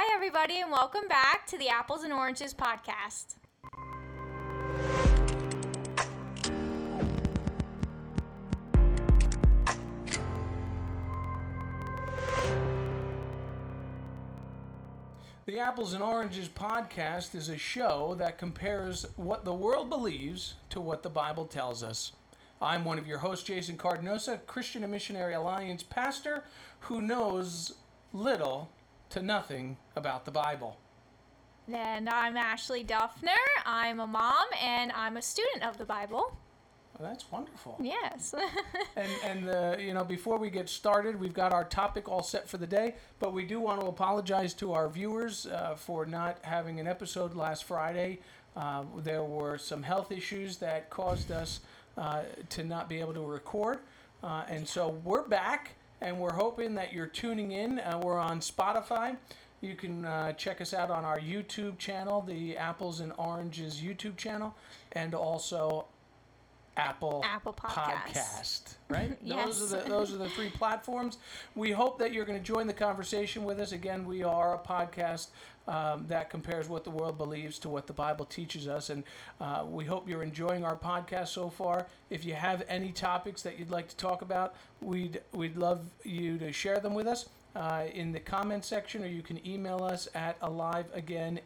Hi, everybody, and welcome back to the Apples and Oranges podcast. The Apples and Oranges podcast is a show that compares what the world believes to what the Bible tells us. I'm one of your hosts, Jason Cardinosa, Christian and Missionary Alliance pastor who knows little to nothing about the Bible. And I'm Ashley Duffner. I'm a mom and I'm a student of the Bible. Well, that's wonderful. Yes. And and uh, you know, before we get started, we've got our topic all set for the day. But we do want to apologize to our viewers uh, for not having an episode last Friday. Uh, there were some health issues that caused us uh, to not be able to record, uh, and so we're back, and we're hoping that you're tuning in. Uh, we're on Spotify. You can uh, check us out on our YouTube channel, the Apples and Oranges YouTube channel, and also Apple Apple Podcasts. Podcast, right? Yes. Those are the those are the three platforms. We hope that you're going to join the conversation with us. Again, we are a podcast um, that compares what the world believes to what the Bible teaches us, and uh, we hope you're enjoying our podcast so far. If you have any topics that you'd like to talk about, we'd we'd love you to share them with us uh, in the comment section, or you can email us at aliveagainne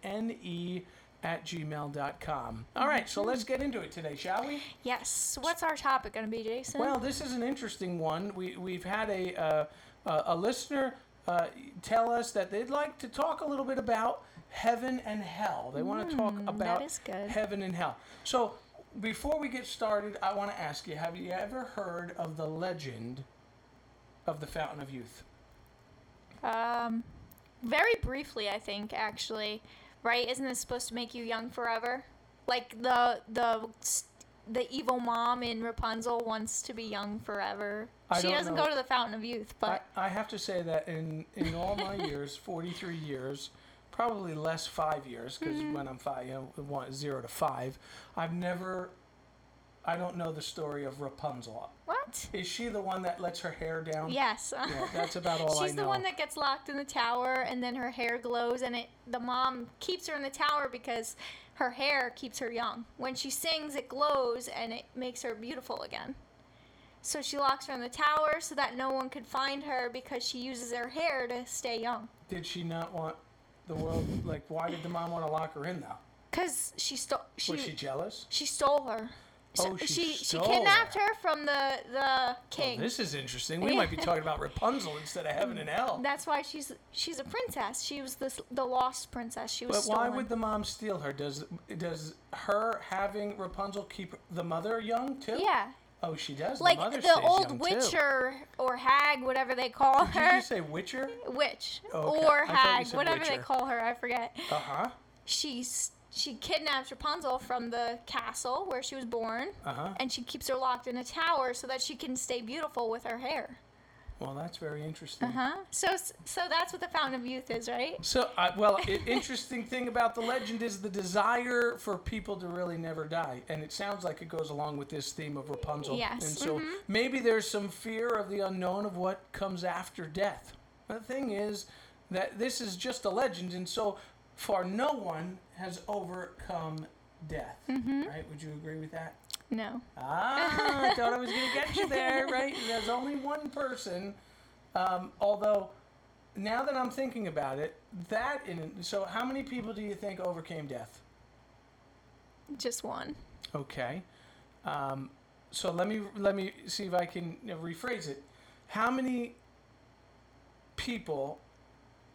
at gmail.com. All right, so let's get into it today, shall we? yes. What's our topic going to be, Jason? Well, this is an interesting one. We we've had a uh, a a listener uh, tell us that they'd like to talk a little bit about heaven and hell. They want to talk about heaven and hell. So before we get started, I want to ask you: Have you ever heard of the legend of the Fountain of Youth? um, very briefly, I think, actually. Right? Isn't this supposed to make you young forever? Like the the the evil mom in Rapunzel wants to be young forever. I she doesn't know. go to the Fountain of Youth, but I, I have to say that in in all my years, 43 years, probably less five years, because Mm-hmm. when I'm five, you know, one, zero to five, I've never, I don't know the story of Rapunzel. what? Is she the one that lets her hair down? Yes. Yeah, that's about all I know. She's the one that gets locked in the tower, and then her hair glows, and it the mom keeps her in the tower because her hair keeps her young. When she sings, it glows, and it makes her beautiful again. So she locks her in the tower so that no one could find her because she uses her hair to stay young. Did she not want the world? Like, why did the mom want to lock her in though? Cause she stole she, Was she jealous? she stole her. Oh, So- she she stole kidnapped her. her from the the Well, king. this is interesting. We might be talking about Rapunzel instead of heaven and hell. That's why she's she's a princess. She was the the lost princess. She was But why would the mom steal her? Does does her having Rapunzel keep the mother young too? yeah. Oh, she does. like the, the old witcher or hag, whatever they call Too. Did her, you say witcher? witch Oh, okay. or I hag, whatever they call her, I forget. Uh huh. She's she kidnaps Rapunzel from the castle where she was born, Uh huh. and she keeps her locked in a tower so that she can stay beautiful with her hair. Well, that's very interesting. Uh Huh? So so that's what the Fountain of Youth is, right? So, uh, well, interesting thing about the legend is the desire for people to really never die, and it sounds like it goes along with this theme of Rapunzel. Yes. And so maybe there's some fear of the unknown of what comes after death. The thing is that this is just a legend, and so far no one has overcome death. Right? Would you agree with that? No. Ah, I thought I was going to get you there, right? There's only one person. Um, although, now that I'm thinking about it, that in so how many people do you think overcame death? Just one. Okay, um, so let me let me see if I can rephrase it. How many people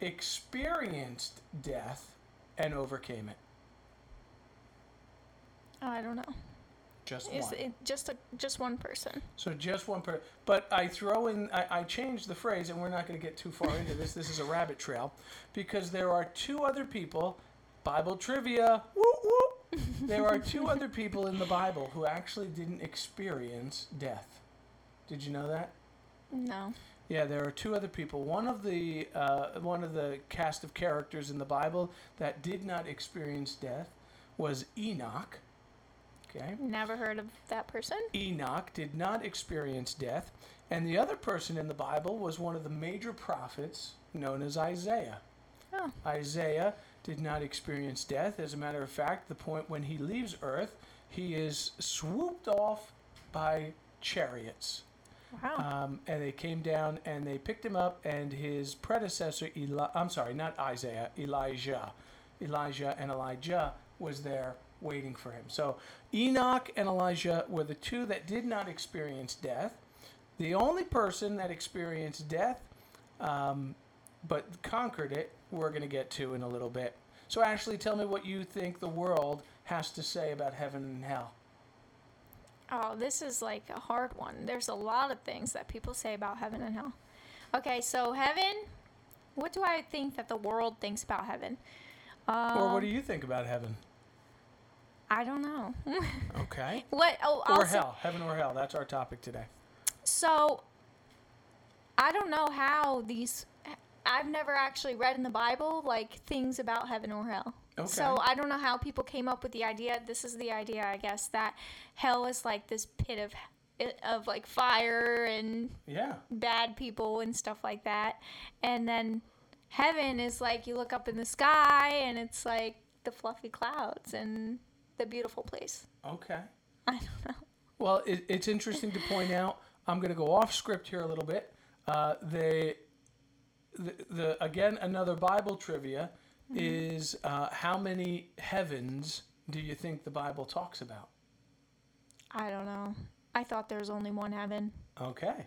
experienced death and overcame it? Oh, I don't know. Just Is one. it just a just one person? So just one per. But I throw in, I, I changed the phrase, and we're not going to get too far into this. This is a rabbit trail, because there are two other people. Bible trivia. Whoop whoop. There are two other people in the Bible who actually didn't experience death. Did you know that? No. Yeah, there are two other people. One of the uh, one of the cast of characters in the Bible that did not experience death was Enoch. Okay. Never heard of that person. Enoch did not experience death, and the other person in the Bible was one of the major prophets known as Isaiah. Oh. Isaiah did not experience death. As a matter of fact, the point when he leaves Earth, he is swooped off by chariots. Wow. Um, and they came down and they picked him up, and his predecessor, Eli- I'm sorry, not Isaiah, Elijah. Elijah and Elijah was there waiting for him. So Enoch and Elijah were the two that did not experience death. The only person that experienced death, um, but conquered it, we're going to get to in a little bit. So, Ashley, tell me what you think the world has to say about heaven and hell. Oh, this is like a hard one. There's a lot of things that people say about heaven and hell. Okay, so heaven, what do I think that the world thinks about heaven? Um, or what do you think about heaven? I don't know. Okay. what? Oh, Or hell. Heaven or hell. That's our topic today. So, I don't know how these. I've never actually read in the Bible like things about heaven or hell. Okay. So I don't know how people came up with the idea. This is the idea, I guess, that hell is like this pit of of like fire and Yeah. bad people and stuff like that. And then heaven is like you look up in the sky and it's like the fluffy clouds and the beautiful place. Okay. I don't know. Well, it, it's interesting to point out. I'm going to go off script here a little bit. Uh, they, the, the again another Bible trivia is uh, how many heavens do you think the Bible talks about? I don't know. I thought there was only one heaven. Okay.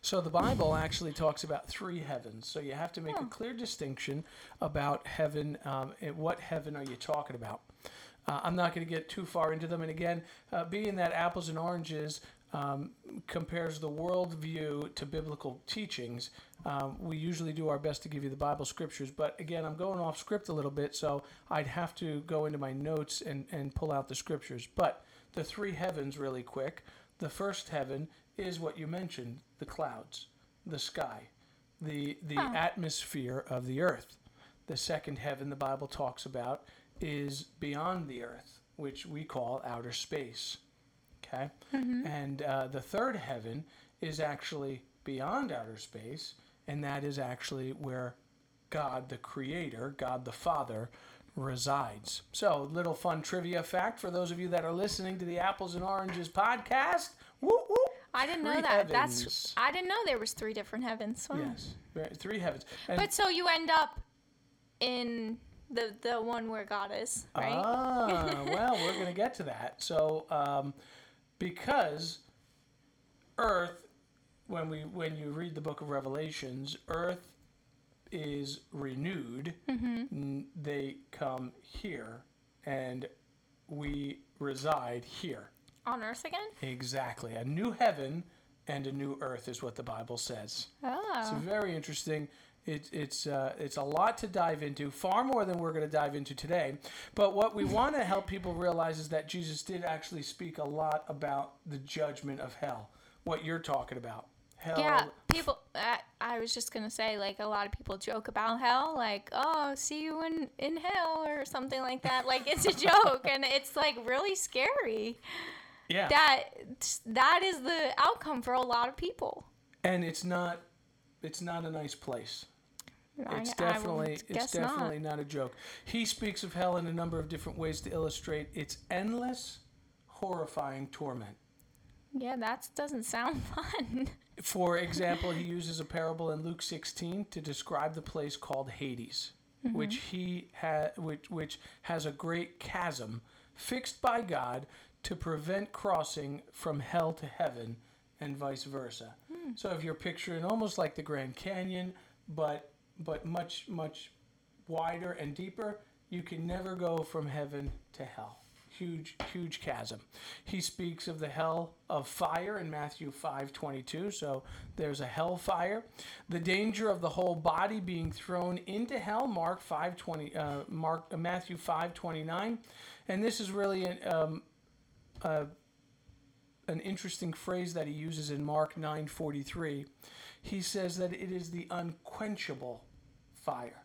So the Bible actually talks about three heavens. So you have to make a clear distinction about heaven. Um, and what heaven are you talking about? Uh, I'm not going to get too far into them. And again, uh, being that apples and oranges um, compares the worldview to biblical teachings, um, we usually do our best to give you the Bible scriptures. But again, I'm going off script a little bit, so I'd have to go into my notes and, and pull out the scriptures. But the three heavens, really quick. The first heaven is what you mentioned the clouds, the sky, the, the atmosphere of the earth. The second heaven the Bible talks about is beyond the earth, which we call outer space. Okay? And uh, the third heaven is actually beyond outer space, and that is actually where God the Creator, God the Father, resides. So, little fun trivia fact for those of you that are listening to the Apples and Oranges podcast. Woo woo! I didn't know that. heavens. That's I didn't know there was three different heavens. Wow. Yes, three heavens. And, But so you end up in the the one where God is, right? Ah, well, we're going to get to that. So, um, because Earth, when we when you read the Book of Revelations, Earth is renewed. Mm-hmm. N- They come here, and we reside here. On Earth again? Exactly, a new heaven and a new earth is what the Bible says. Oh. It's very interesting. It, it's uh, it's a lot to dive into, far more than we're going to dive into today. But what we want to help people realize is that Jesus did actually speak a lot about the judgment of hell. What you're talking about, hell. Yeah, people. I, I was just gonna say, like a lot of people joke about hell, like, "Oh, see you in in hell" or something like that. Like it's a joke, and it's like really scary. yeah. That that is the outcome for a lot of people. and it's not it's not a nice place. It's definitely it's guess not. definitely not. a joke. He speaks of hell in a number of different ways to illustrate its endless, horrifying torment. Yeah, that doesn't sound fun. For example, he uses a parable in Luke 16 to describe the place called Hades, mm-hmm. which he ha- which which has a great chasm fixed by God to prevent crossing from hell to heaven and vice versa. Hmm. So if you're picturing almost like the Grand Canyon, but but much much wider and deeper, you can never go from heaven to hell. Huge, huge chasm. He speaks of the hell of fire in Matthew 5:22. So there's a hell fire. The danger of the whole body being thrown into hell. Mark 5:20. Uh, Mark uh, Matthew 5:29. And this is really an, um, uh, an interesting phrase that he uses in Mark 9:43. He says that it is the unquenchable fire.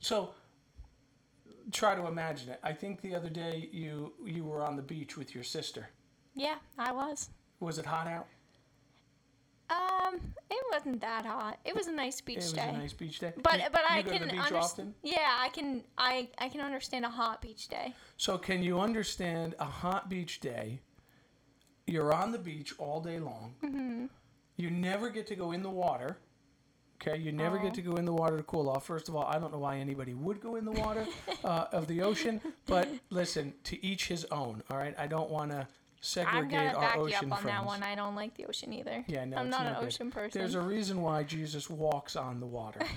So try to imagine it. I think the other day you you were on the beach with your sister. yeah, I was. Was it hot out? Um, it wasn't that hot. It was a nice beach day. It was day. a nice beach day. but You- but you I can understand. Yeah, I can. I I can understand a hot beach day. So can you understand a hot beach day? You're on the beach all day long. Mm-hmm. You never get to go in the water. Okay, you never Oh. get to go in the water to cool off. First of all, I don't know why anybody would go in the water uh, of the ocean, but listen, to each his own. All right, I don't want to segregate I'm gonna our back you ocean up on friends. that one. I don't like the ocean either. Yeah, no, I'm not, not an good. ocean person. There's a reason why Jesus walks on the water.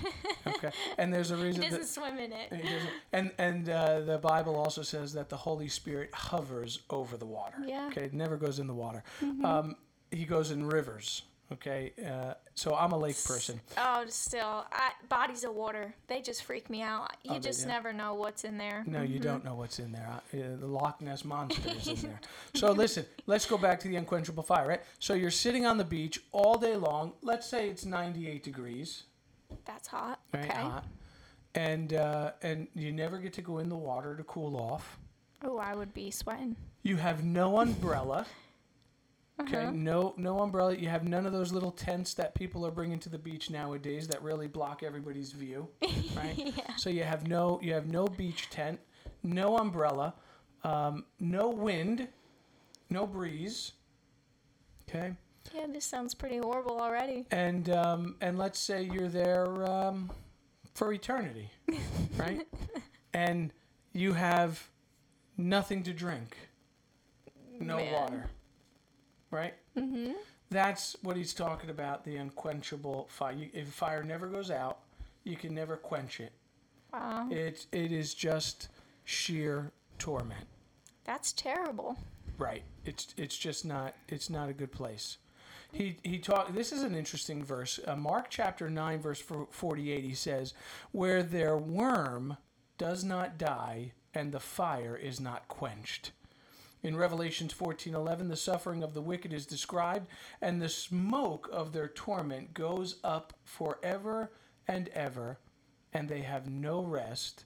Okay, and there's a reason he doesn't that swim in it. And and uh, the Bible also says that the Holy Spirit hovers over the water. Yeah. Mm-hmm. Okay, it never goes in the water. Um, he goes in rivers. Okay, uh, so I'm a lake person. Oh, still, I, bodies of water. They just freak me out. You Oh, just do? never know what's in there. No, Mm-hmm. you don't know what's in there. Uh, the Loch Ness monster is in there. So listen, let's go back to the unquenchable fire. Right. So you're sitting on the beach all day long. Let's say it's 98 degrees. That's hot. Right. okay. Hot. And uh, and you never get to go in the water to cool off. Oh, I would be sweating. You have no umbrella. Okay, Uh-huh. no no umbrella. You have none of those little tents that people are bringing to the beach nowadays that really block everybody's view, right? yeah. So you have no you have no beach tent, no umbrella, um, no wind, no breeze. Okay, Yeah, this sounds pretty horrible already. and um, and let's say you're there um, for eternity, right? and you have nothing to drink, no Man. water, right? Mm-hmm. That's what he's talking about. The unquenchable fire. You, if fire never goes out, you can never quench it. Wow. It it is just sheer torment. That's terrible. Right. It's it's just not it's not a good place. He he taught. This is an interesting verse. Uh, Mark chapter nine verse forty eight. He says, "Where their worm does not die and the fire is not quenched." In Revelations 14:11, the suffering of the wicked is described, and the smoke of their torment goes up forever and ever, and they have no rest,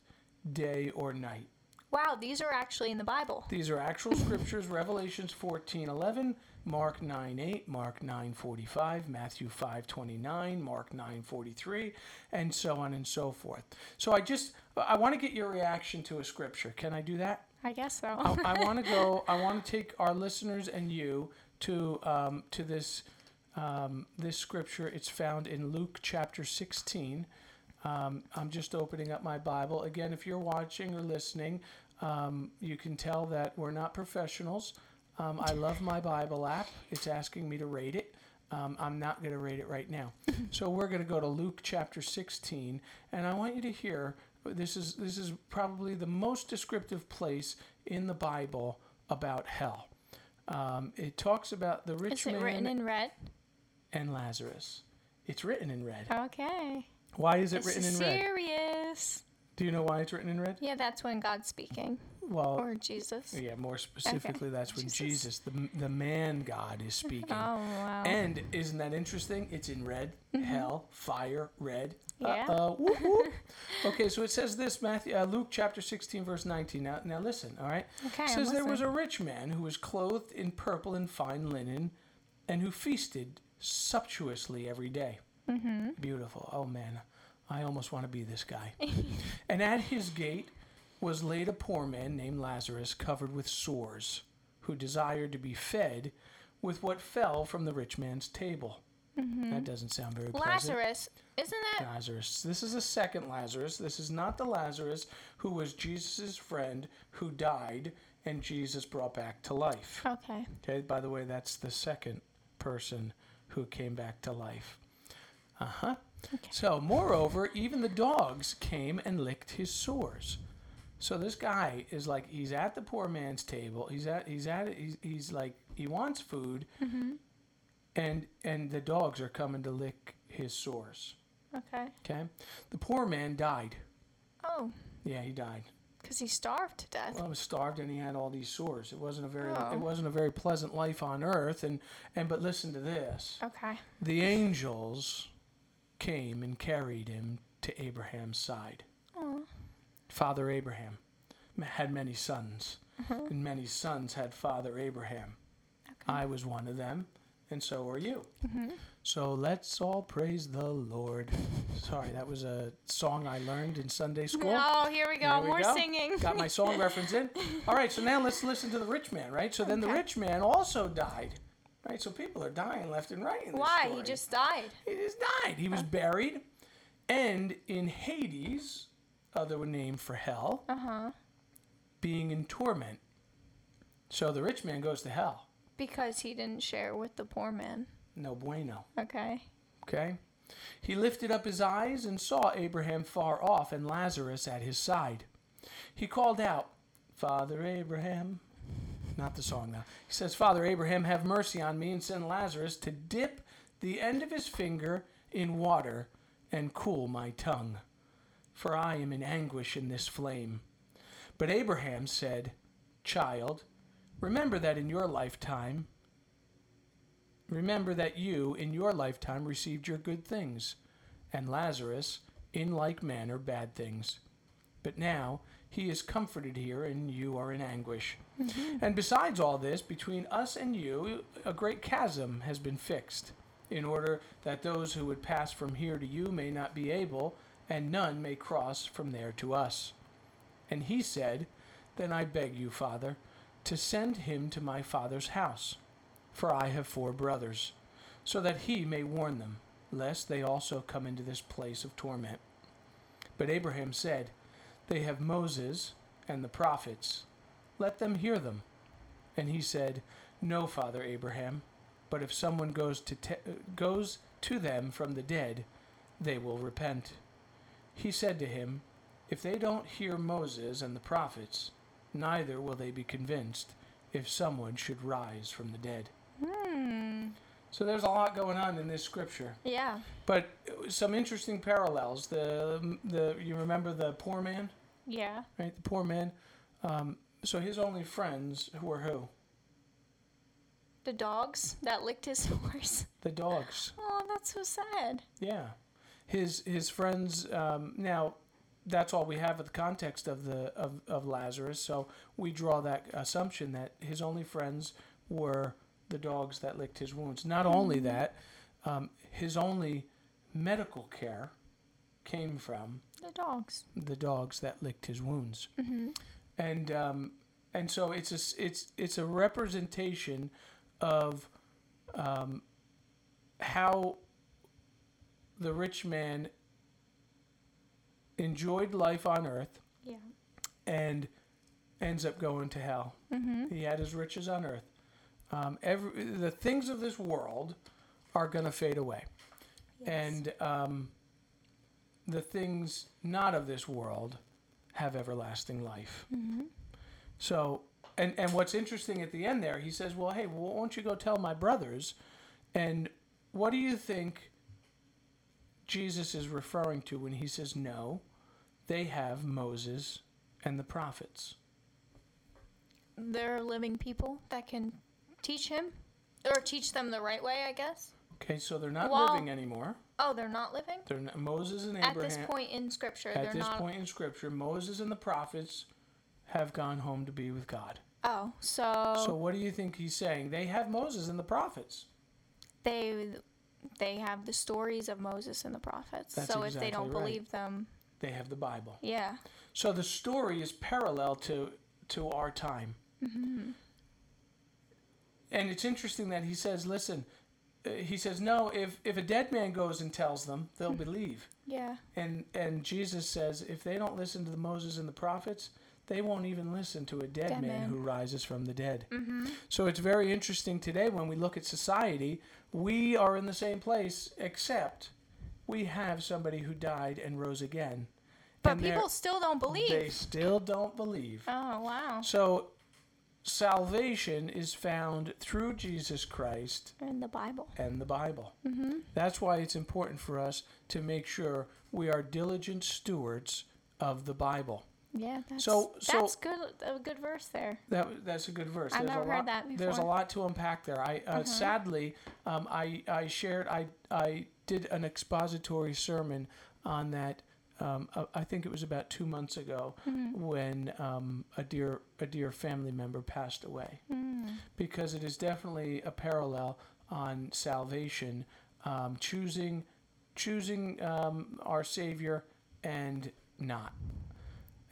day or night. Wow, these are actually in the Bible. These are actual scriptures: Revelations 14:11, Mark 9:8, Mark 9:45, Matthew 5:29, Mark 9:43, and so on and so forth. So I just I want to get your reaction to a scripture. Can I do that? I guess so. I, I want to go. I want to take our listeners and you to um, to this um, this scripture. It's found in Luke chapter 16. Um, I'm just opening up my Bible again. If you're watching or listening, um, you can tell that we're not professionals. Um, I love my Bible app. It's asking me to rate it. Um, I'm not going to rate it right now. so we're going to go to Luke chapter 16, and I want you to hear. This is this is probably the most descriptive place in the Bible about hell. Um, it talks about the rich Is it man written in red? and Lazarus. It's written in red. Okay. Why is it written in red? serious. Do you know why it's written in red? Yeah, that's when God's speaking. Well, Or Jesus. yeah, more specifically, that's when Jesus. Jesus, the the man God, is speaking. Oh, wow. And isn't that interesting? It's in red, hell, fire, red. Mm-hmm. Yeah. Uh, whoop, whoop. okay, so it says this, Matthew, uh, Luke chapter 16, verse 19. Now, now listen, all right? Okay, It says there was a rich man who was clothed in purple and fine linen and who feasted sumptuously every day. Mm-hmm. Beautiful. Oh, man. I almost want to be this guy. and at his gate was laid a poor man named Lazarus, covered with sores, who desired to be fed with what fell from the rich man's table. That doesn't sound very pleasant. Lazarus. Isn't that? Lazarus. This is a second Lazarus. This is not the Lazarus who was Jesus' friend who died and Jesus brought back to life. Okay. Okay, by the way, that's the second person who came back to life. Uh huh. Okay. So, moreover, even the dogs came and licked his sores. So this guy is like he's at the poor man's table. He's at he's at. He's, he's like he wants food, Mm-hmm. and and the dogs are coming to lick his sores. Okay. Okay, the poor man died. Oh, Yeah, he died. because he starved to death. Well, he was starved and he had all these sores. It wasn't a very Oh. it wasn't a very pleasant life on earth. And and but listen to this: Okay. the angels came and carried him to Abraham's side. Father Abraham had many sons, Mm-hmm. and many sons had Father Abraham. I was one of them, and so are you. So let's all praise the Lord. Sorry, that was a song I learned in Sunday school. Oh, here we go. We More go. singing. Got my song reference in. All right, so now let's listen to the rich man, right? So then the rich man also died, right? So people are dying left and right in this Why? story. He just died. He just died. He was buried, and in Hades, other name for hell, Uh huh. being in torment. So the rich man goes to hell. Because he didn't share with the poor man. No bueno. Okay. Okay? He lifted up his eyes and saw Abraham far off and Lazarus at his side. He called out, Father Abraham. Not the song now. He says, Father Abraham, have mercy on me and send Lazarus to dip the end of his finger in water and cool my tongue, for I am in anguish in this flame. But Abraham said, Child, remember that in your lifetime Remember that you, in your lifetime, received your good things, and Lazarus, in like manner, bad things. But now he is comforted here, and you are in anguish. Mm-hmm. And besides all this, between us and you, a great chasm has been fixed, in order that those who would pass from here to you may not be able, and none may cross from there to us. And he said, Then I beg you, Father, to send him to my father's house for I have four brothers, so that he may warn them, lest they also come into this place of torment. But Abraham said, They have Moses and the prophets. Let them hear them. And he said, No, Father Abraham, but if someone goes to, te- goes to them from the dead, they will repent. He said to him, If they don't hear Moses and the prophets, neither will they be convinced if someone should rise from the dead. Hmm. So there's a lot going on in this scripture, Yeah. but some interesting parallels. The the you remember the poor man, Yeah. right? The poor man. Um, so his only friends who were who? The dogs that licked his horse. The dogs. Oh, that's so sad. Yeah, his his friends. Um, now, that's all we have of the context of the of, of Lazarus. So we draw that assumption that his only friends were the dogs that licked his wounds. Not only that, um, his only medical care came from The dogs. the dogs that licked his wounds. Mm-hmm. and um, and so it's a it's it's a representation of um, how the rich man enjoyed life on earth Yeah. and ends up going to hell. Mm-hmm. He had his riches on earth. Um, every the things of this world are going to fade away, and um, the things not of this world have everlasting life. Mm-hmm. So, and and what's interesting at the end there, he says, "Well, hey, well, won't you go tell my brothers?" And what do you think Jesus is referring to when he says, "No, they have Moses and the prophets"? They're living people that can teach him or teach them the right way, I guess. Okay, so they're not Well- living anymore. Oh, they're not living? They're not, Moses and Abraham. At this point in scripture, at they're this not. point in Scripture, Moses and the prophets have gone home to be with God. Oh, so, So, what do you think he's saying? They have Moses and the prophets. they they have the stories of Moses and the prophets. That's so if they don't right. believe them, They have the Bible. yeah. So the story is parallel to to our time. And it's interesting that he says, "Listen," uh, he says, "No. If if a dead man goes and tells them, they'll believe." Yeah. And and Jesus says, if they don't listen to the Moses and the prophets, they won't even listen to a dead, Dead man, man. who rises from the dead. Mm-hmm. So it's very interesting today when we look at society, we are in the same place, except we have somebody who died and rose again. But And people still don't believe. They still don't believe. oh, wow. So salvation is found through Jesus Christ and the Bible. and the Bible. Mm-hmm. That's why it's important for us to make sure we are diligent stewards of the Bible. Yeah, that's So- so- that's good. A good verse there. That that's a good verse. I've There's never a heard lot, that There's a lot to unpack there. I uh, Mhm. sadly, um, I I shared I I did an expository sermon on that. Um, uh, I think it was about two months ago Mm-hmm. when um, a dear a dear family member passed away Mm. because it is definitely a parallel on salvation, um, choosing choosing um, our Savior and not.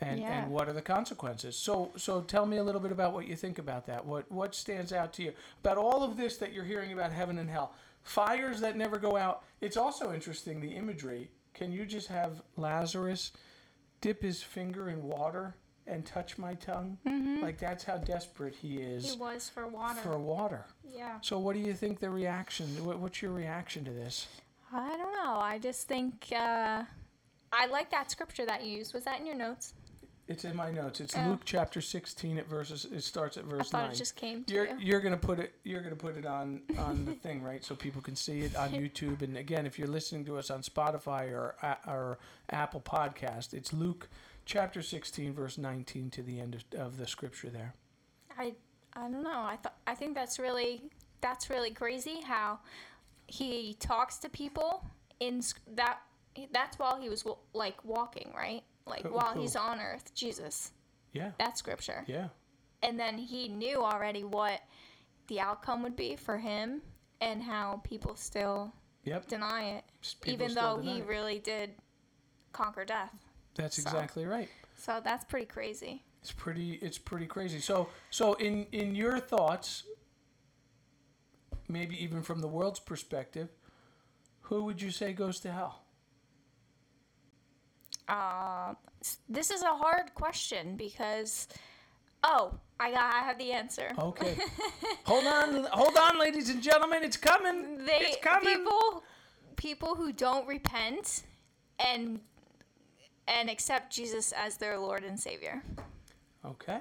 And, Yeah. and what are the consequences? So so tell me a little bit about what you think about that. What what stands out to you about all of this that you're hearing about heaven and hell? Fires that never go out. It's also interesting the imagery. Can you just have Lazarus dip his finger in water and touch my tongue? Like that's how desperate he is. He was for water. for water. yeah. So what do you think the reaction? What, what's your reaction to this? I don't know. I just think uh, I like that scripture that you used. Was that in your notes? It's in my notes. It's Oh. Luke chapter 16 at verses it starts at I verse thought 9. it just came to You're you. you're gonna put it you're gonna put it on on the thing right so people can see it on YouTube and again if you're listening to us on Spotify or A- or Apple Podcast it's Luke chapter 16 verse 19 to the end of, of the scripture there. I I don't know. I thought I think that's really that's really crazy how he talks to people in that that's while he was wa- like walking, right? Like Who- while who? he's on earth, Jesus. Yeah. That scripture. Yeah. And then he knew already what the outcome would be for him and how people still Yep. deny it people even though he it. really did conquer death. That's so- exactly right. So that's pretty crazy. It's pretty it's pretty crazy. So so in in your thoughts maybe even from the world's perspective who would you say goes to hell? Uh, this is a hard question because, oh, I got, I have the answer. Okay. hold on, hold on, ladies and gentlemen. It's coming. They it's coming. people, people who don't repent and and accept Jesus as their Lord and Savior. Okay.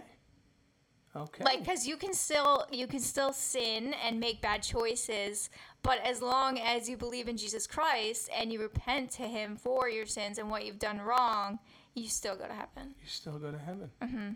Okay. Like, cause you can still you can still sin and make bad choices, but as long as you believe in Jesus Christ and you repent to Him for your sins and what you've done wrong, you still go to heaven. you still go to heaven. Mm-hmm.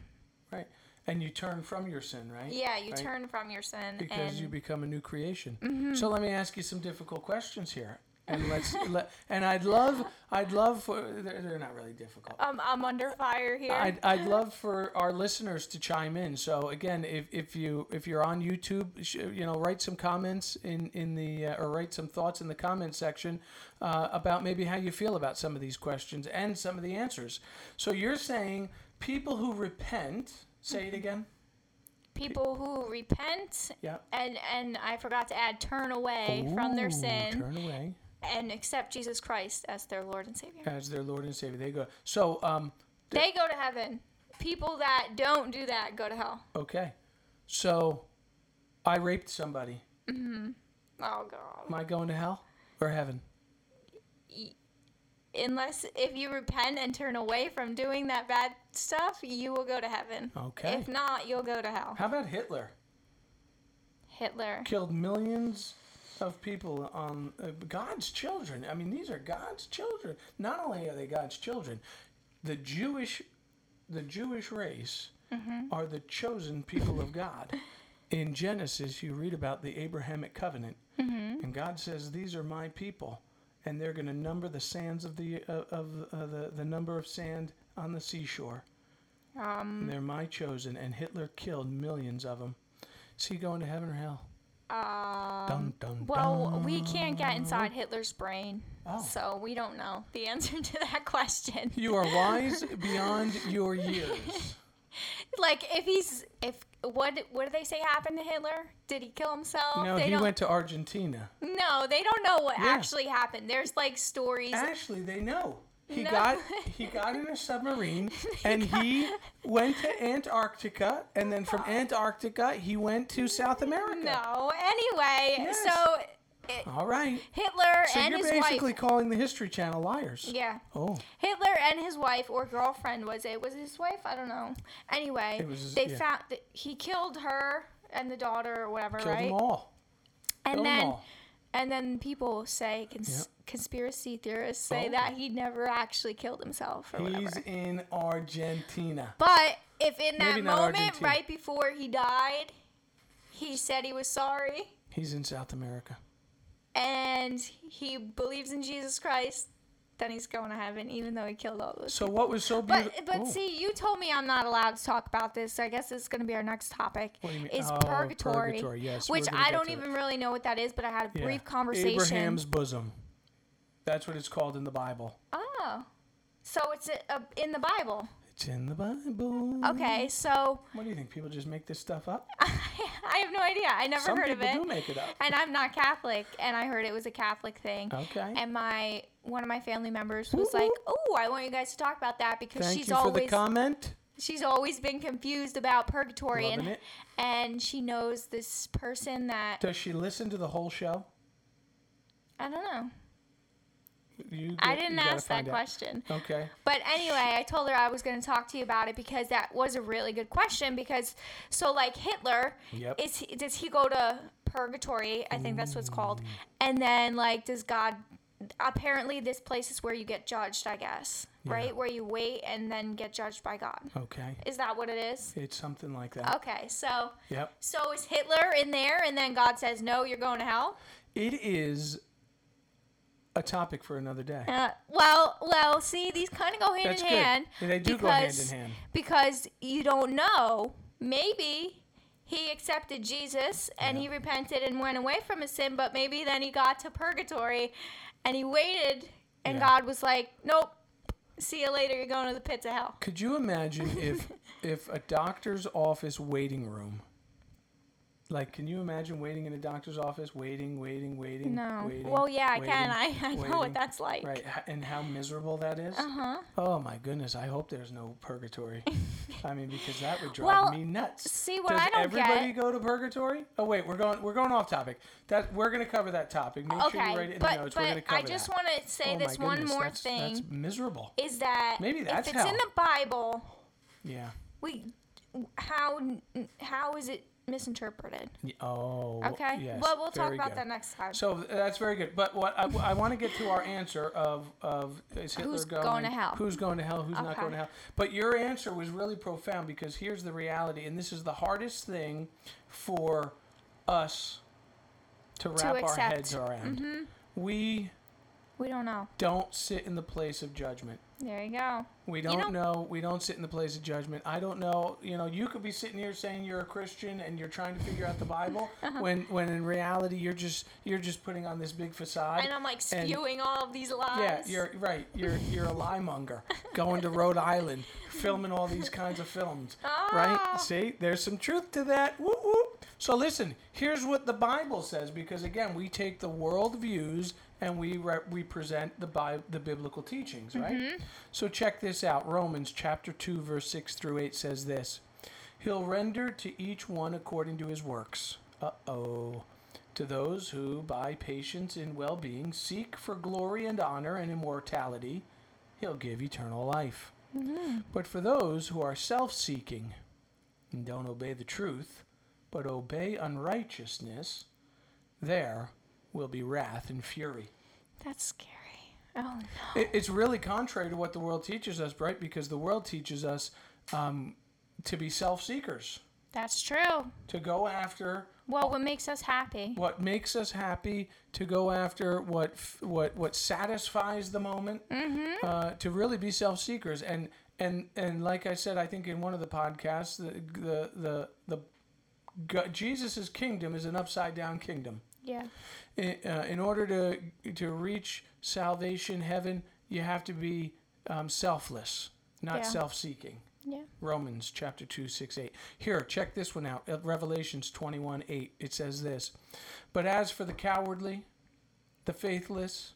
Right. And you turn from your sin, right? Yeah, you Right. turn from your sin Because you become a new creation. So let me ask you some difficult questions here. And let's let, and I'd love I'd love for they're, they're not really difficult. um, I'm under fire here. I'd, I'd love for our listeners to chime in. So again, if, if you if you're on YouTube, you know, write some comments in in the uh, or write some thoughts in the comment section uh, about maybe how you feel about some of these questions and some of the answers. So you're saying people who repent. Say it again. People who repent Yeah. and and I forgot to add turn away from their Ooh, sin Turn away and accept Jesus Christ as their Lord and Savior. as their Lord and Savior. They go. So um, They go to heaven. People that don't do that go to hell. okay. So I raped somebody. Mm-hmm. Oh God. Am I going to hell or heaven? Unless if you repent and turn away from doing that bad stuff, you will go to heaven. Okay. If not, you'll go to hell. How about Hitler? Hitler. killed millions of people on uh, God's children. I mean, these are God's children. Not only are they God's children, the Jewish, the Jewish race are the chosen people of God. In Genesis, you read about the Abrahamic covenant, and God says, "These are my people." And they're going to number the sands of the uh, of uh, the the number of sand on the seashore. Um. They're my chosen. And Hitler killed millions of them. Is he going to heaven or hell? Um. Dun, dun, Well, we can't get inside Hitler's brain, Oh. so we don't know the answer to that question. You are wise beyond your years. like, if he's if what what did they say happened to Hitler? Did he kill himself? No, they he went to Argentina. No, they don't know what Yeah. actually happened. There's like stories. Actually, they know. He No. got he got in a submarine and he went to Antarctica and then from Antarctica he went to South America. No. Anyway, Yes. so it, All right. Hitler So and you're basically calling the History Channel liars. Yeah. Oh, Hitler and his wife or girlfriend was it? Was it his wife? I don't know. Anyway, his- they yeah. found that he killed her and the daughter or whatever, killed right? them all. And Killed then all. And then people say cons- Yep. conspiracy theorists say Oh. that he never actually killed himself or He's whatever. in Argentina. But if in that Maybe moment right before he died, he said he was sorry He's in South America. and he believes in Jesus Christ, then he's going to heaven, even though he killed all those. So what was so But beautiful? but see, you told me I'm not allowed to talk about this. So I guess it's going to be our next topic. What do you mean? Is Oh, purgatory, purgatory, yes, which I don't to it. even really know what that is, but I had a brief conversation. Abraham's bosom. That's what it's called in the Bible. Oh, so it's uh, in the Bible. It's in the Bible. Okay, so What do you think? People just make this stuff up? I have no idea. I never Some heard of people it. do make it up. and I'm not Catholic, and I heard it was a Catholic thing. Okay. And my one of my family members was like, "Oh, I want you guys to talk about that because Thank she's you for the always comment. she's always been confused about purgatory, Loving and it. and she knows this person that Does she listen to the whole show? I don't know. You I didn't ask that out. question. Okay. But anyway, I told her I was going to talk to you about it because that was a really good question. Because so like Hitler, Yep. is he, does he go to purgatory? I think that's what it's called. Mm. And then like does God? Apparently, this place is where you get judged. I guess right where you wait and then get judged by God. Okay. Is that what it is? It's something like that. Okay, so Yep. so is Hitler in there, and then God says no, you're going to hell. It is a topic for another day. Uh, well, well, see, these kind of go hand That's in good. hand. Yeah, they do go hand in because- hand. Because you don't know. Maybe he accepted Jesus and he repented and went away from his sin, but maybe then he got to purgatory and he waited, and Yeah. God was like, "Nope, see you later. You're going to the pits of hell." Could you imagine if if a doctor's office waiting room like can you imagine waiting in a doctor's office waiting waiting waiting No. waiting well, yeah, I can. I, I know what that's like. right and how miserable that is? Uh huh. oh my goodness i hope there's no purgatory. I mean because that would drive Well, me nuts. See what does I don't everybody get. go to purgatory? Oh wait we're going we're going off topic. That we're going to cover that topic. Make sure you write Okay, it in but the notes. We're going to but cover I just want to say oh this one goodness, more that's, thing that's miserable. is that Maybe that's if it's in the Bible, yeah. we how how is it misinterpreted? Oh Okay. yes, well, we'll talk about good. that next time. So that's very good. But what I, I want to get to our answer of of is Hitler Who's going, going to hell? Who's going to hell? Who's not going to hell? But your answer was really profound because here's the reality, and this is the hardest thing for us to wrap our accept. Mm-hmm. heads around. We we don't know. don't sit in the place of judgment. There you go. We don't know- know. We don't sit in the place of judgment. I don't know. You know, you could be sitting here saying you're a Christian and you're trying to figure out the Bible, Uh-huh. when when in reality you're just you're just putting on this big facade. And I'm like And- spewing all of these lies. Yeah, you're right. You're you're a lie monger, going to Rhode Island, filming all these kinds of films. Right? Ah. See, there's some truth to that. Whoop, whoop. So listen, here's what the Bible says, because again, we take the world views and we re- we present the Bi- the biblical teachings, right? Mm-hmm. So check this out. Romans chapter two, verse six through eight says this: He'll render to each one according to his works. Uh oh. To those who, by patience in well being, seek for glory and honor and immortality, he'll give eternal life. But for those who are self seeking and don't obey the truth, but obey unrighteousness, there will be wrath and fury. That's scary. Oh no. It, it's really contrary to what the world teaches us, right? Because the world teaches us um, to be self seekers, That's true. to go after Well, what makes us happy? what makes us happy, to go after what what what satisfies the moment, uh, to really be self seekers. And and and like I said, I think in one of the podcasts, the the the, the Jesus's kingdom is an upside down kingdom. Yeah. In, uh, in order to to reach salvation, heaven, you have to be um, selfless, not Yeah. self seeking. Yeah. Romans chapter 2, 6, 8. Here, check this one out. Revelations 21, 8. It says this But as for the cowardly, the faithless,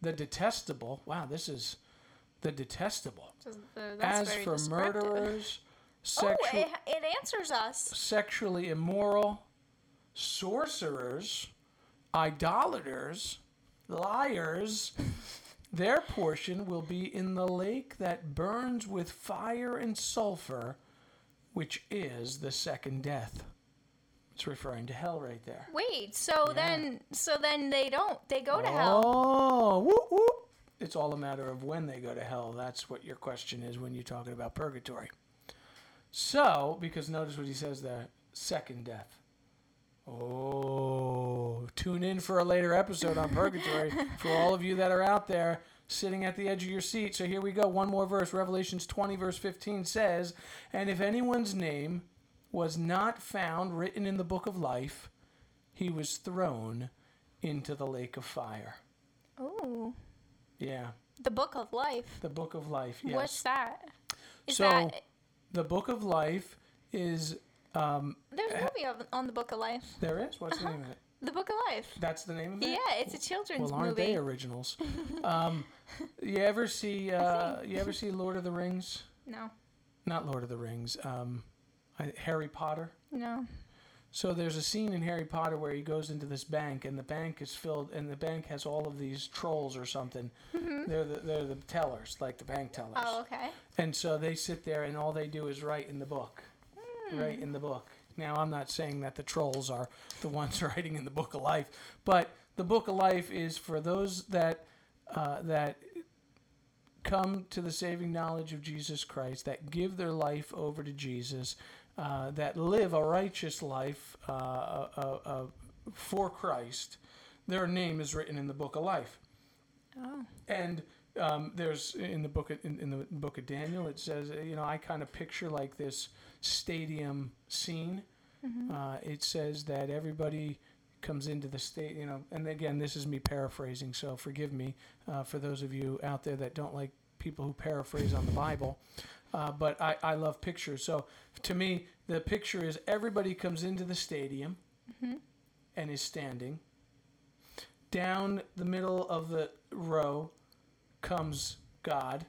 the detestable, wow, this is the detestable. as for murderers, Oh, sexual, it, it answers us. sexually immoral, sorcerers, idolaters, liars, their portion will be in the lake that burns with fire and sulfur, which is the second death. It's referring to hell right there. Wait, so Yeah. then so then they don't. They go to hell. Oh, whoop, whoop. It's all a matter of when they go to hell. That's what your question is when you're talking about purgatory. So, because notice what he says there second death. Oh, tune in for a later episode on purgatory for all of you that are out there sitting at the edge of your seat. So here we go. One more verse. Revelations 20, verse 15 says, And if anyone's name was not found written in the book of life, he was thrown into the lake of fire. Oh. Yeah, The Book of Life. the book of life. Yes. What's that? Is So- that The book of life is. Um, there's a movie of, on the Book of Life? there is? What's the name of it? The Book of Life. That's the name of it? Yeah, it's a children's movie. Well, aren't movie. they originals? um, you ever see? Uh, you ever see Lord of the Rings? No, Not Lord of the Rings. Um, Harry Potter. no. So there's a scene in Harry Potter where he goes into this bank, and the bank is filled, and the bank has all of these trolls or something. They're the they're the tellers, like the bank tellers. Mm-hmm. Oh, okay. And so they sit there, and all they do is write in the book, Hmm. write in the book. Now I'm not saying that the trolls are the ones writing in the book of life, but the book of life is for those that uh, that come to the saving knowledge of Jesus Christ, that give their life over to Jesus, uh, that live a righteous life uh, uh, uh, uh, for Christ. Their name is written in the book of life. Oh. And um, there's in the book of, in, in the book of Daniel, it says, uh, you know, I kind of picture like this stadium scene. Uh, it says that everybody comes into the state, you know, and again, this is me paraphrasing, so forgive me uh, for those of you out there that don't like people who paraphrase on the Bible. Uh, but I, I love pictures. So to me, the picture is everybody comes into the stadium and is standing. Down the middle of the row comes God,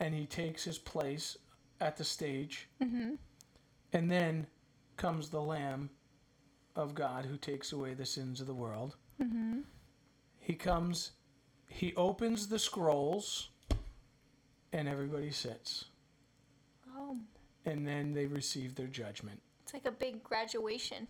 and he takes his place at the stage. Mm-hmm. And then comes the Lamb of God who takes away the sins of the world. Mm-hmm. He comes, he opens the scrolls, and everybody sits. Oh, And then they receive their judgment it's like a big graduation.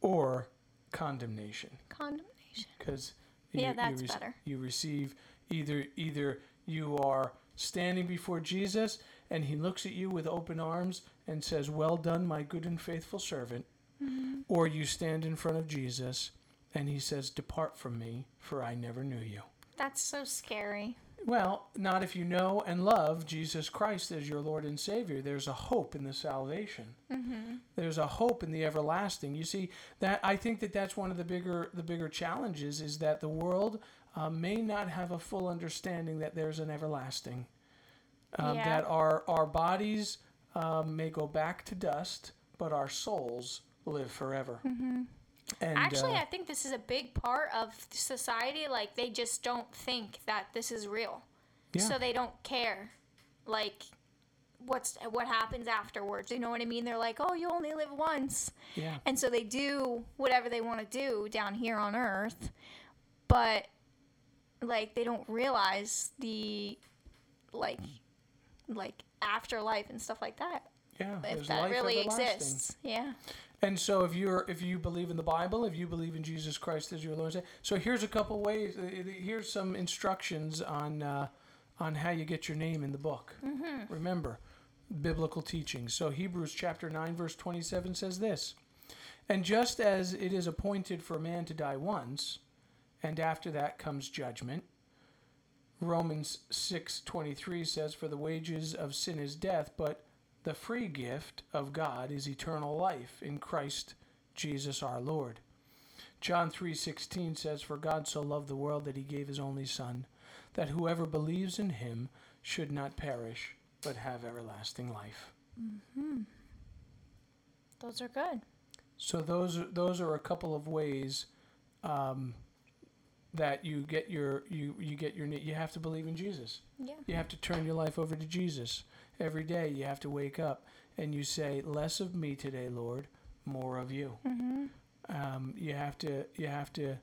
or condemnation. Condemnation. because Yeah, that's better. You receive either either you are standing before Jesus and he looks at you with open arms and says, "Well done, my good and faithful servant," Mm-hmm. or you stand in front of Jesus and he says, "Depart from me, for I never knew you." That's so scary. Well, not if you know and love Jesus Christ as your Lord and Savior. There's a hope in the salvation. Mm-hmm. There's a hope in the everlasting. You see that I think that that's one of the bigger the bigger challenges is that the world uh, may not have a full understanding that there's an everlasting. Um, Yeah. That our our bodies um, may go back to dust, but our souls live forever. And Actually, uh, I think this is a big part of society. Like, they just don't think that this is real. yeah. So they don't care. Like, what's what happens afterwards. You know what I mean? They're like, oh, you only live once. yeah. And so they do whatever they want to do down here on Earth, but like they don't realize the like like afterlife and stuff like that. Yeah, If that really exists. Yeah. And so, if you're if you believe in the Bible, if you believe in Jesus Christ as your Lord, so here's a couple ways. uh, Here's some instructions on uh, on how you get your name in the book. Remember, biblical teaching. So Hebrews chapter nine verse twenty seven says this, and just as it is appointed for a man to die once, and after that comes judgment. Romans six twenty three says, "For the wages of sin is death, but the free gift of God is eternal life in Christ Jesus our Lord. John 3:16 says for God so loved the world that he gave his only son that whoever believes in him should not perish but have everlasting life. Those are good. So those are, those are a couple of ways um, that you get your you you get your you have to believe in Jesus. Yeah. You have to turn your life over to Jesus. Every day you have to wake up and you say, "Less of me today, Lord, more of you." Mm-hmm. Um, you have to you have to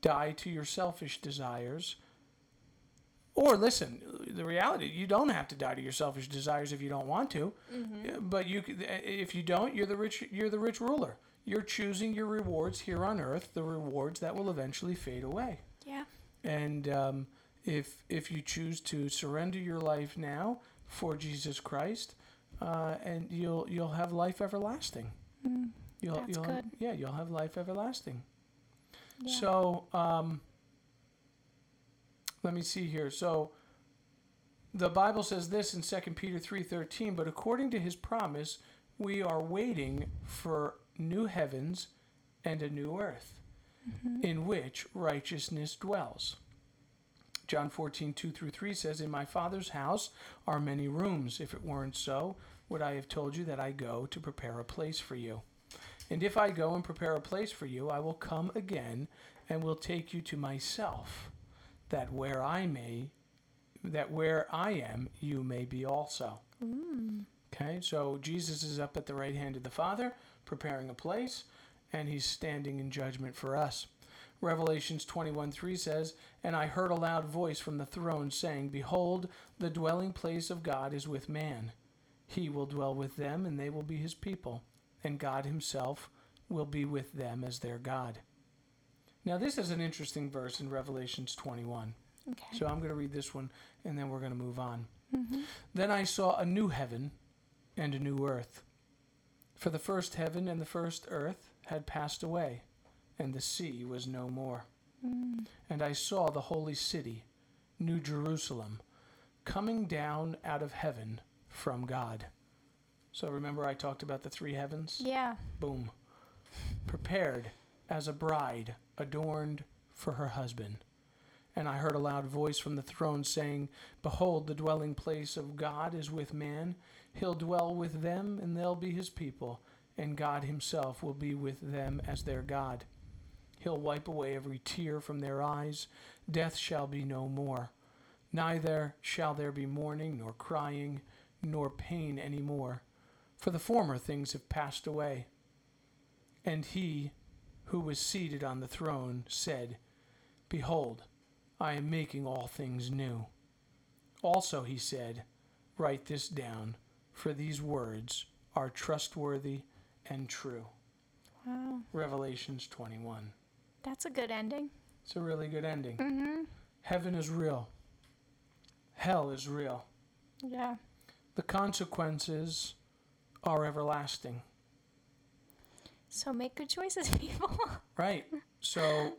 die to your selfish desires. Or listen, the reality you don't have to die to your selfish desires if you don't want to. Yeah, But you, if you don't, you're the rich. You're the rich ruler. You're choosing your rewards here on earth, the rewards that will eventually fade away. Yeah. And um, if if you choose to surrender your life now for Jesus Christ, uh, and you'll you'll have life everlasting. You'll, That's you'll good. yeah, you'll have life everlasting. Yeah. So um, let me see here. So the Bible says this in 2 Peter 3:13, but according to his promise, we are waiting for new heavens and a new earth mm-hmm. in which righteousness dwells. John 14, 2 through 3 says, In my Father's house are many rooms. If it weren't so, would I have told you that I go to prepare a place for you? And if I go and prepare a place for you, I will come again and will take you to myself, that where I may, that where I am, you may be also. Mm. Okay, so Jesus is up at the right hand of the Father, preparing a place, and he's standing in judgment for us. Revelations 21 3 says, And I heard a loud voice from the throne saying, Behold, the dwelling place of God is with man. He will dwell with them, and they will be his people, and God himself will be with them as their God. Now, this is an interesting verse in Revelations 21. Okay. So I'm going to read this one, and then we're going to move on. Mm-hmm. Then I saw a new heaven and a new earth. For the first heaven and the first earth had passed away, and the sea was no more. Mm. And I saw the holy city, New Jerusalem, coming down out of heaven from God. So remember, I talked about the three heavens? Yeah. Boom. Prepared as a bride adorned for her husband. And I heard a loud voice from the throne saying, Behold, the dwelling place of God is with man. He'll dwell with them, and they'll be his people, and God himself will be with them as their God. He'll wipe away every tear from their eyes. Death shall be no more. Neither shall there be mourning, nor crying, nor pain any more, for the former things have passed away. And he who was seated on the throne said, Behold, I am making all things new. Also he said, Write this down, for these words are trustworthy and true. Wow. Revelations 21. That's a good ending. It's a really good ending. Mm-hmm. Heaven is real, hell is real. Yeah. The consequences are everlasting. So make good choices, people. Right. So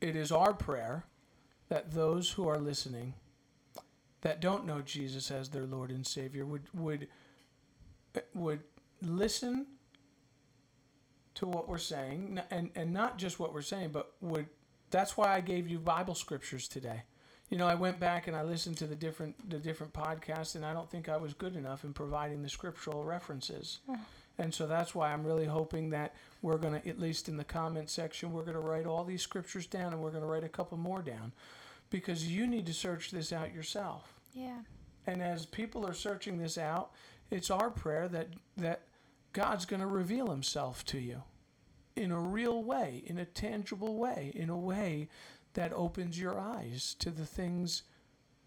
it is our prayer that those who are listening that don't know Jesus as their Lord and Savior would would would listen to what we're saying and and not just what we're saying but would that's why I gave you Bible scriptures today. You know, I went back and I listened to the different the different podcasts and I don't think I was good enough in providing the scriptural references. Hmm. And so that's why I'm really hoping that we're going to, at least in the comment section, we're going to write all these scriptures down and we're going to write a couple more down because you need to search this out yourself. Yeah. And as people are searching this out, it's our prayer that, that God's going to reveal himself to you in a real way, in a tangible way, in a way that opens your eyes to the things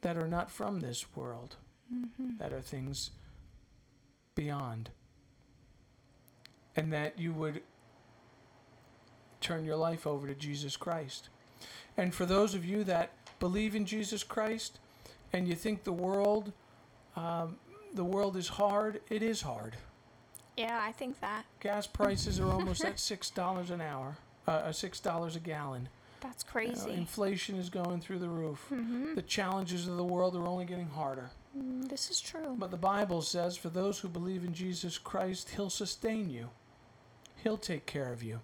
that are not from this world, mm-hmm. that are things beyond and that you would turn your life over to Jesus Christ. And for those of you that believe in Jesus Christ and you think the world um, the world is hard, it is hard. Yeah, I think that. Gas prices are almost at six dollars an hour, uh, uh, six dollars a gallon. That's know, crazy. inflation is going through the roof. mm-hmm. The challenges of the world are only getting harder. Mm, this is true. But the Bible says, for those who believe in Jesus Christ, He'll sustain you. He'll take care of you.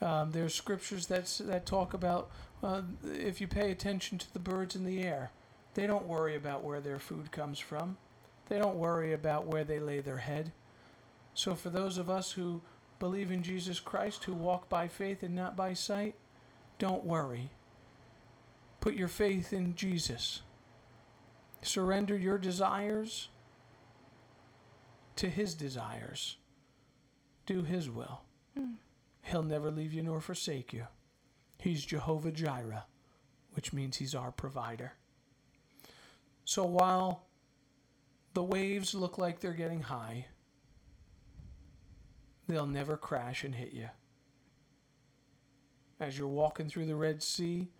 Um, there's scriptures that that talk about uh, if you pay attention to the birds in the air, they don't worry about where their food comes from. They don't worry about where they lay their head. So for those of us who believe in Jesus Christ, who walk by faith and not by sight, don't worry. Put your faith in Jesus. Surrender your desires to His desires. Do His will. Mm. He'll never leave you nor forsake you. He's Jehovah Jireh, which means He's our provider. So while the waves look like they're getting high, they'll never crash and hit you. As you're walking through the Red Sea,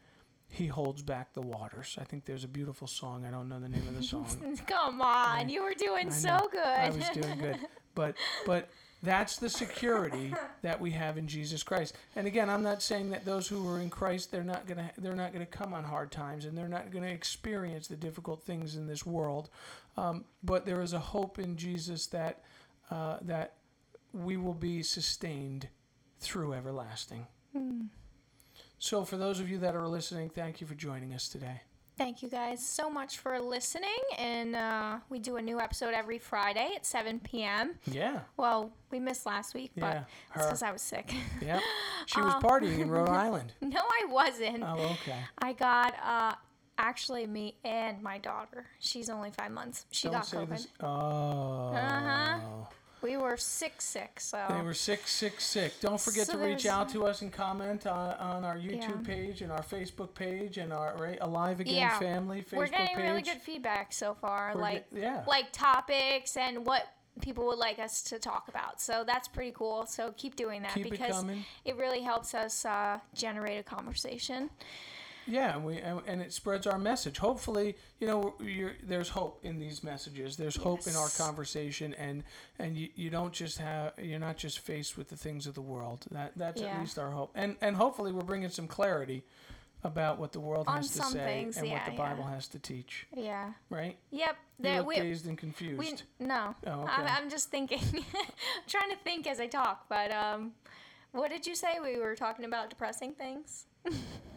He holds back the waters. I think there's a beautiful song. I don't know the name of the song. Come on, I- you were doing so good. I was doing good. But but That's the security that we have in Jesus Christ. And again, I'm not saying that those who are in Christ they're not gonna they're not gonna come on hard times and they're not gonna experience the difficult things in this world. Um, but there is a hope in Jesus that uh, that we will be sustained through everlasting. So, for those of you that are listening, thank you for joining us today. Thank you guys so much for listening. And uh, we do a new episode every Friday at 7 p.m. Yeah, Well, we missed last week, but Yeah, it's because I was sick. yeah. She was Uh, partying in Rhode Island. no, I wasn't. Oh, okay. I got uh, actually me and my daughter. She's only five months. She Don't got COVID. this. Oh. Uh-huh. We were sick, sick. So They were sick, sick, sick. Don't forget So to reach out to us and comment on, on our YouTube Yeah. page and our Facebook page and our right, Alive Again Yeah. family Facebook page. we're getting page. really good feedback so far. We're like get- yeah. like topics and what people would like us to talk about. So that's pretty cool. So keep doing that Keep because coming. it really helps us uh, generate a conversation. Yeah, and we and, and it spreads our message. Hopefully, you know, you're, there's hope in these messages. There's hope in our conversation, and and you, you don't just have you're not just faced with the things of the world. That that's at least our hope. And and hopefully we're bringing some clarity about what the world On has to say things, and yeah, what the yeah. Bible has to teach. Yeah. Right? Yep. You There, look we, dazed and confused. we no. Oh, okay. I'm, I'm just thinking, trying to think as I talk. But um, what did you say? We were talking about depressing things.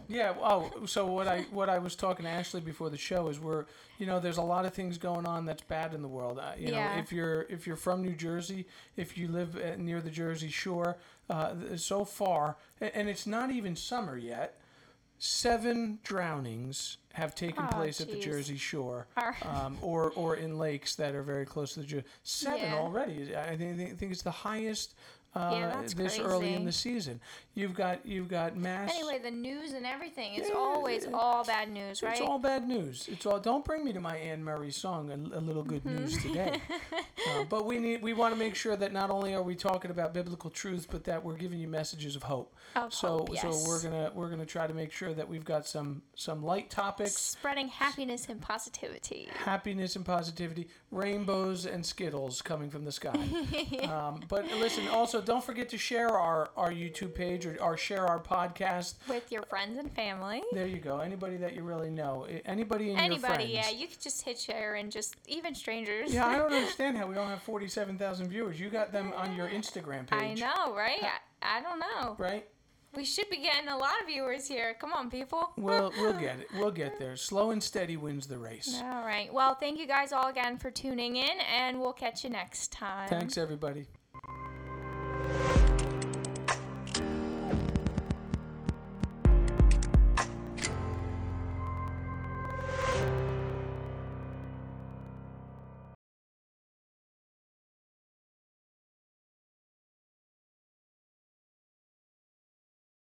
Yeah. Oh, so what I what I was talking to Ashley before the show is we're you know there's a lot of things going on that's bad in the world. Uh, you Yeah. know, if you're if you're from New Jersey, if you live uh, near the Jersey Shore, uh, so far, and it's not even summer yet. Seven drownings have taken Oh, place at the. Jersey Shore, um, or or in lakes that are very close to the Jersey. Seven Yeah. already. I think I think it's the highest. Uh, Yeah, this early in the season, you've got you've got mass. Anyway, the news and everything is Yeah, always all bad news, right? It's all bad news. It's all. Don't bring me to my Anne Murray song. A, a little good Mm-hmm. news today. uh, but we need. We want to make sure that not only are we talking about biblical truths, but that we're giving you messages of hope. Of so, hope, so we're gonna we're gonna try to make sure that we've got some some light topics, Spreading happiness and positivity. happiness and positivity, rainbows and skittles coming from the sky. um, but listen, also don't forget to share our our YouTube page or, or share our podcast. With your friends and family. There you go. Anybody that you really know, anybody in your Anybody, friends. yeah, you could just hit share and just even strangers. Yeah, I don't understand how we don't have 47,000 viewers. You got them on your Instagram page. I know, right? I, I don't know. Right? We should be getting a lot of viewers here. Come on, people. We'll we'll get it. We'll get there. Slow and steady wins the race. All right. Well, thank you guys all again for tuning in, and we'll catch you next time. Thanks everybody.